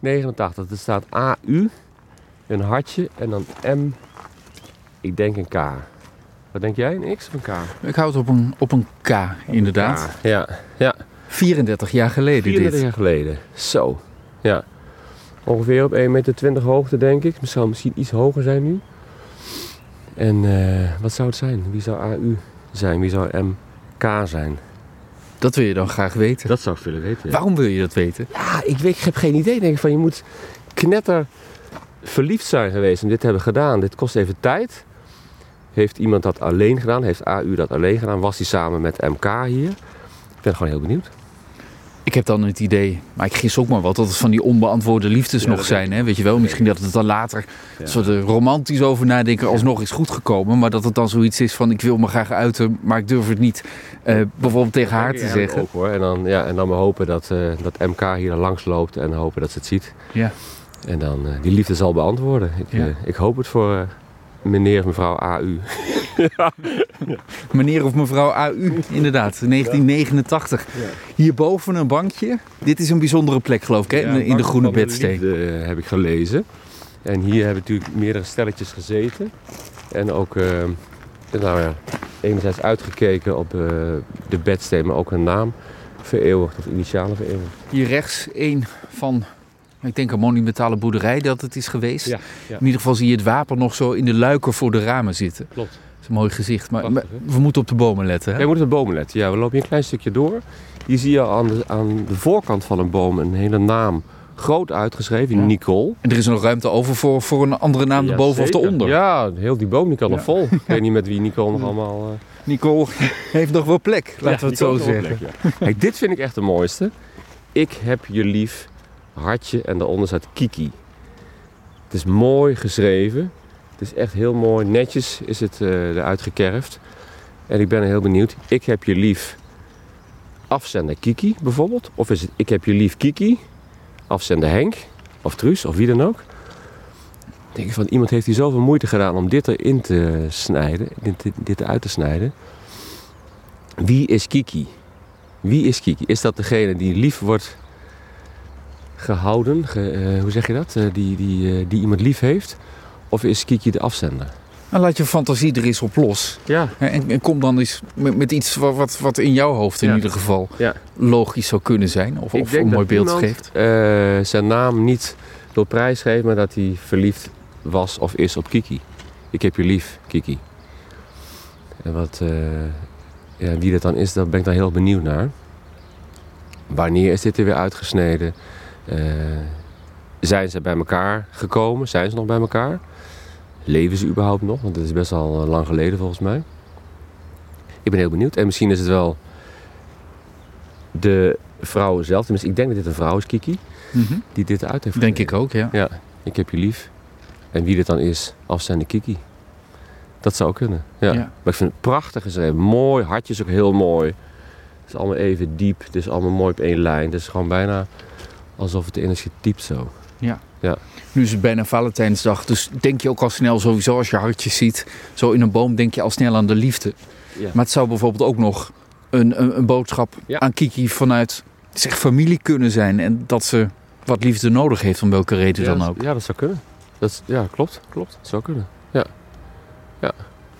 89. Er staat AU, een hartje en dan M, ik denk een K. Wat denk jij, een X of een K? Ik houd het op een, op een K, inderdaad. K. Ja, ja. 34 jaar geleden 34 dit. jaar geleden. Zo. Ja. Ongeveer op 1,20 meter hoogte, denk ik. Het zou misschien iets hoger zijn nu. En eh, wat zou het zijn? Wie zou AU zijn? Wie zou MK zijn? Dat wil je dan graag weten. Dat zou ik willen weten. Waarom wil je dat weten? Ja, ik, weet, ik heb geen idee. Denk ik van, je moet knetter verliefd zijn geweest om dit te hebben gedaan. Dit kost even tijd. Heeft iemand dat alleen gedaan? Heeft AU dat alleen gedaan? Was hij samen met MK hier? Ik ben gewoon heel benieuwd. Ik heb dan het idee, maar ik gis ook maar wat, dat het van die onbeantwoorde liefdes Ja, nog zijn. Hè? Weet je wel, misschien dat het dan later, als we er romantisch over nadenken, alsnog is goed gekomen. Maar dat het dan zoiets is van, ik wil me graag uiten, maar ik durf het niet eh, bijvoorbeeld tegen haar te zeggen. Ook, hoor. En, dan, ja, en dan maar hopen dat, eh, dat MK hier langs loopt en hopen dat ze het ziet. Ja. En dan eh, die liefde zal beantwoorden. Ik, Ja. eh, ik hoop het voor eh, meneer of mevrouw AU. Meneer of mevrouw AU, inderdaad, 1989. Hierboven een bankje. Dit is een bijzondere plek, geloof ik, hè? in, de- groene bedsteen. De, heb ik gelezen. En hier hebben natuurlijk meerdere stelletjes gezeten. En ook, eh, nou ja, enerzijds uitgekeken op eh, de bedsteen, maar ook een naam vereeuwigd of initialen vereeuwigd. Hier rechts een van, ik denk een monumentale boerderij dat het is geweest. Ja, ja. In ieder geval zie je het wapen nog zo in de luiken voor de ramen zitten. Klopt. Dat is een mooi gezicht. Maar, Prachtig, maar we moeten op de bomen letten. Hè? Ja, je moet op de bomen letten. Ja, we lopen hier een klein stukje door. Hier zie je aan de, aan de voorkant van een boom een hele naam groot uitgeschreven, Ja. Nicole. En er is nog ruimte over voor, voor een andere naam Ja, erboven of eronder. Ja, heel die boom die kan Ja. nog vol. Ik weet niet met wie Nicole nog allemaal... eh, Nicole heeft nog wel plek, laten we het zo zeggen. plek. Kijk, dit vind ik echt de mooiste. Ik heb je lief, hartje en daaronder staat Kiki. Het is mooi geschreven. Het is echt heel mooi. Netjes is het eh, eruit gekerfd. En ik ben heel benieuwd. Ik heb je lief, afzender Kiki bijvoorbeeld. Of is het ik heb je lief Kiki, afzender Henk. Of Truus, of wie dan ook. Ik denk van, iemand heeft hier zoveel moeite gedaan om dit erin te snijden. Dit, dit, eruit te snijden. Wie is Kiki? Wie is Kiki? Is dat degene die lief wordt gehouden? Ge- eh, hoe zeg je dat? Eh, die, die, die iemand lief heeft? Of is Kiki de afzender? Nou, laat je fantasie er eens op los. Ja. En, en kom dan eens met, met iets wat, wat, wat in jouw hoofd in Ja. ieder geval Ja. logisch zou kunnen zijn. Of, of een mooi beeld geeft. eh, zijn naam niet door prijs geeft, maar dat hij verliefd was of is op Kiki. Ik heb je lief, Kiki. En wat, eh, ja, wie dat dan is, daar ben ik dan heel benieuwd naar. Wanneer is dit er weer uitgesneden? Eh, zijn ze bij elkaar gekomen? Zijn ze nog bij elkaar? Leven ze überhaupt nog? Want het is best al eh, lang geleden volgens mij. Ik ben heel benieuwd. En misschien is het wel de vrouw zelf. Tenminste, ik denk dat dit een vrouw is, Kiki, Mhm. die dit uit heeft Denk gegeven. ik ook, ja. Ja, ik heb je lief. En wie dit dan is, afzende Kiki. Dat zou kunnen. Ja. Ja. Maar ik vind het prachtig geschreven. Mooi, hartjes ook heel mooi. Het is allemaal even diep. Het is allemaal mooi op één lijn. Het is gewoon bijna alsof het erin is getypt zo. Nu is het bijna Valentijnsdag, dus denk je ook al snel sowieso als je hartjes ziet. Zo in een boom denk je al snel aan de liefde. Ja. Maar het zou bijvoorbeeld ook nog een, een, een boodschap Ja. aan Kiki vanuit zeg, familie kunnen zijn. En dat ze wat liefde nodig heeft, om welke reden ja, dan ook. Ja, dat zou kunnen. Dat, is- ja, klopt. Klopt. Dat zou kunnen.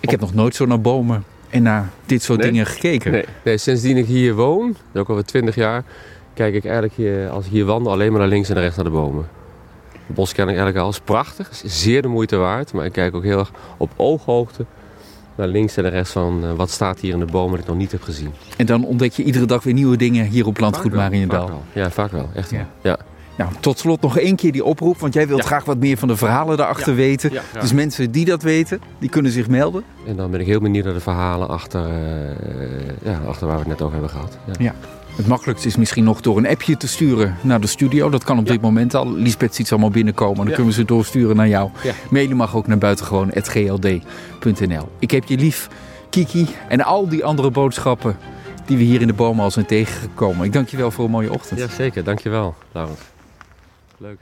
Ik heb nog nooit zo naar bomen en naar dit soort Nee? dingen gekeken. Nee, nee, sindsdien ik hier woon, ook alweer 20 jaar, kijk ik eigenlijk hier, als ik hier wandel alleen maar naar links en naar rechts naar de bomen. Het bos ken ik eigenlijk al. Het is prachtig. Is zeer de moeite waard. Maar ik kijk ook heel erg op ooghoogte naar links en naar rechts van eh, wat staat hier in de bomen dat ik nog niet heb gezien. En dan ontdek je iedere dag weer nieuwe dingen hier op Landgoed wel. Ja, vaak wel. Echt wel. Ja. Ja. Nou, tot slot nog één keer die oproep, want jij wilt Ja. graag wat meer van de verhalen daarachter weten. Ja, Dus mensen die dat weten, die kunnen zich melden. En dan ben ik heel benieuwd naar de verhalen achter, eh, ja, achter waar we het net over hebben gehad. Ja. Het makkelijkste is misschien nog door een appje te sturen naar de studio. Dat kan op Ja. dit moment al. Lisbeth ziet ze allemaal binnenkomen. Dan Ja. kunnen we ze doorsturen naar jou. Ja. Mailen mag ook naar buitengewoon.gld.nl. Ik heb je lief, Kiki. En al die andere boodschappen die we hier in de bomen al zijn tegengekomen. Ik dank je wel voor een mooie ochtend. ja, zeker. Dankjewel, Laurens. Leuk.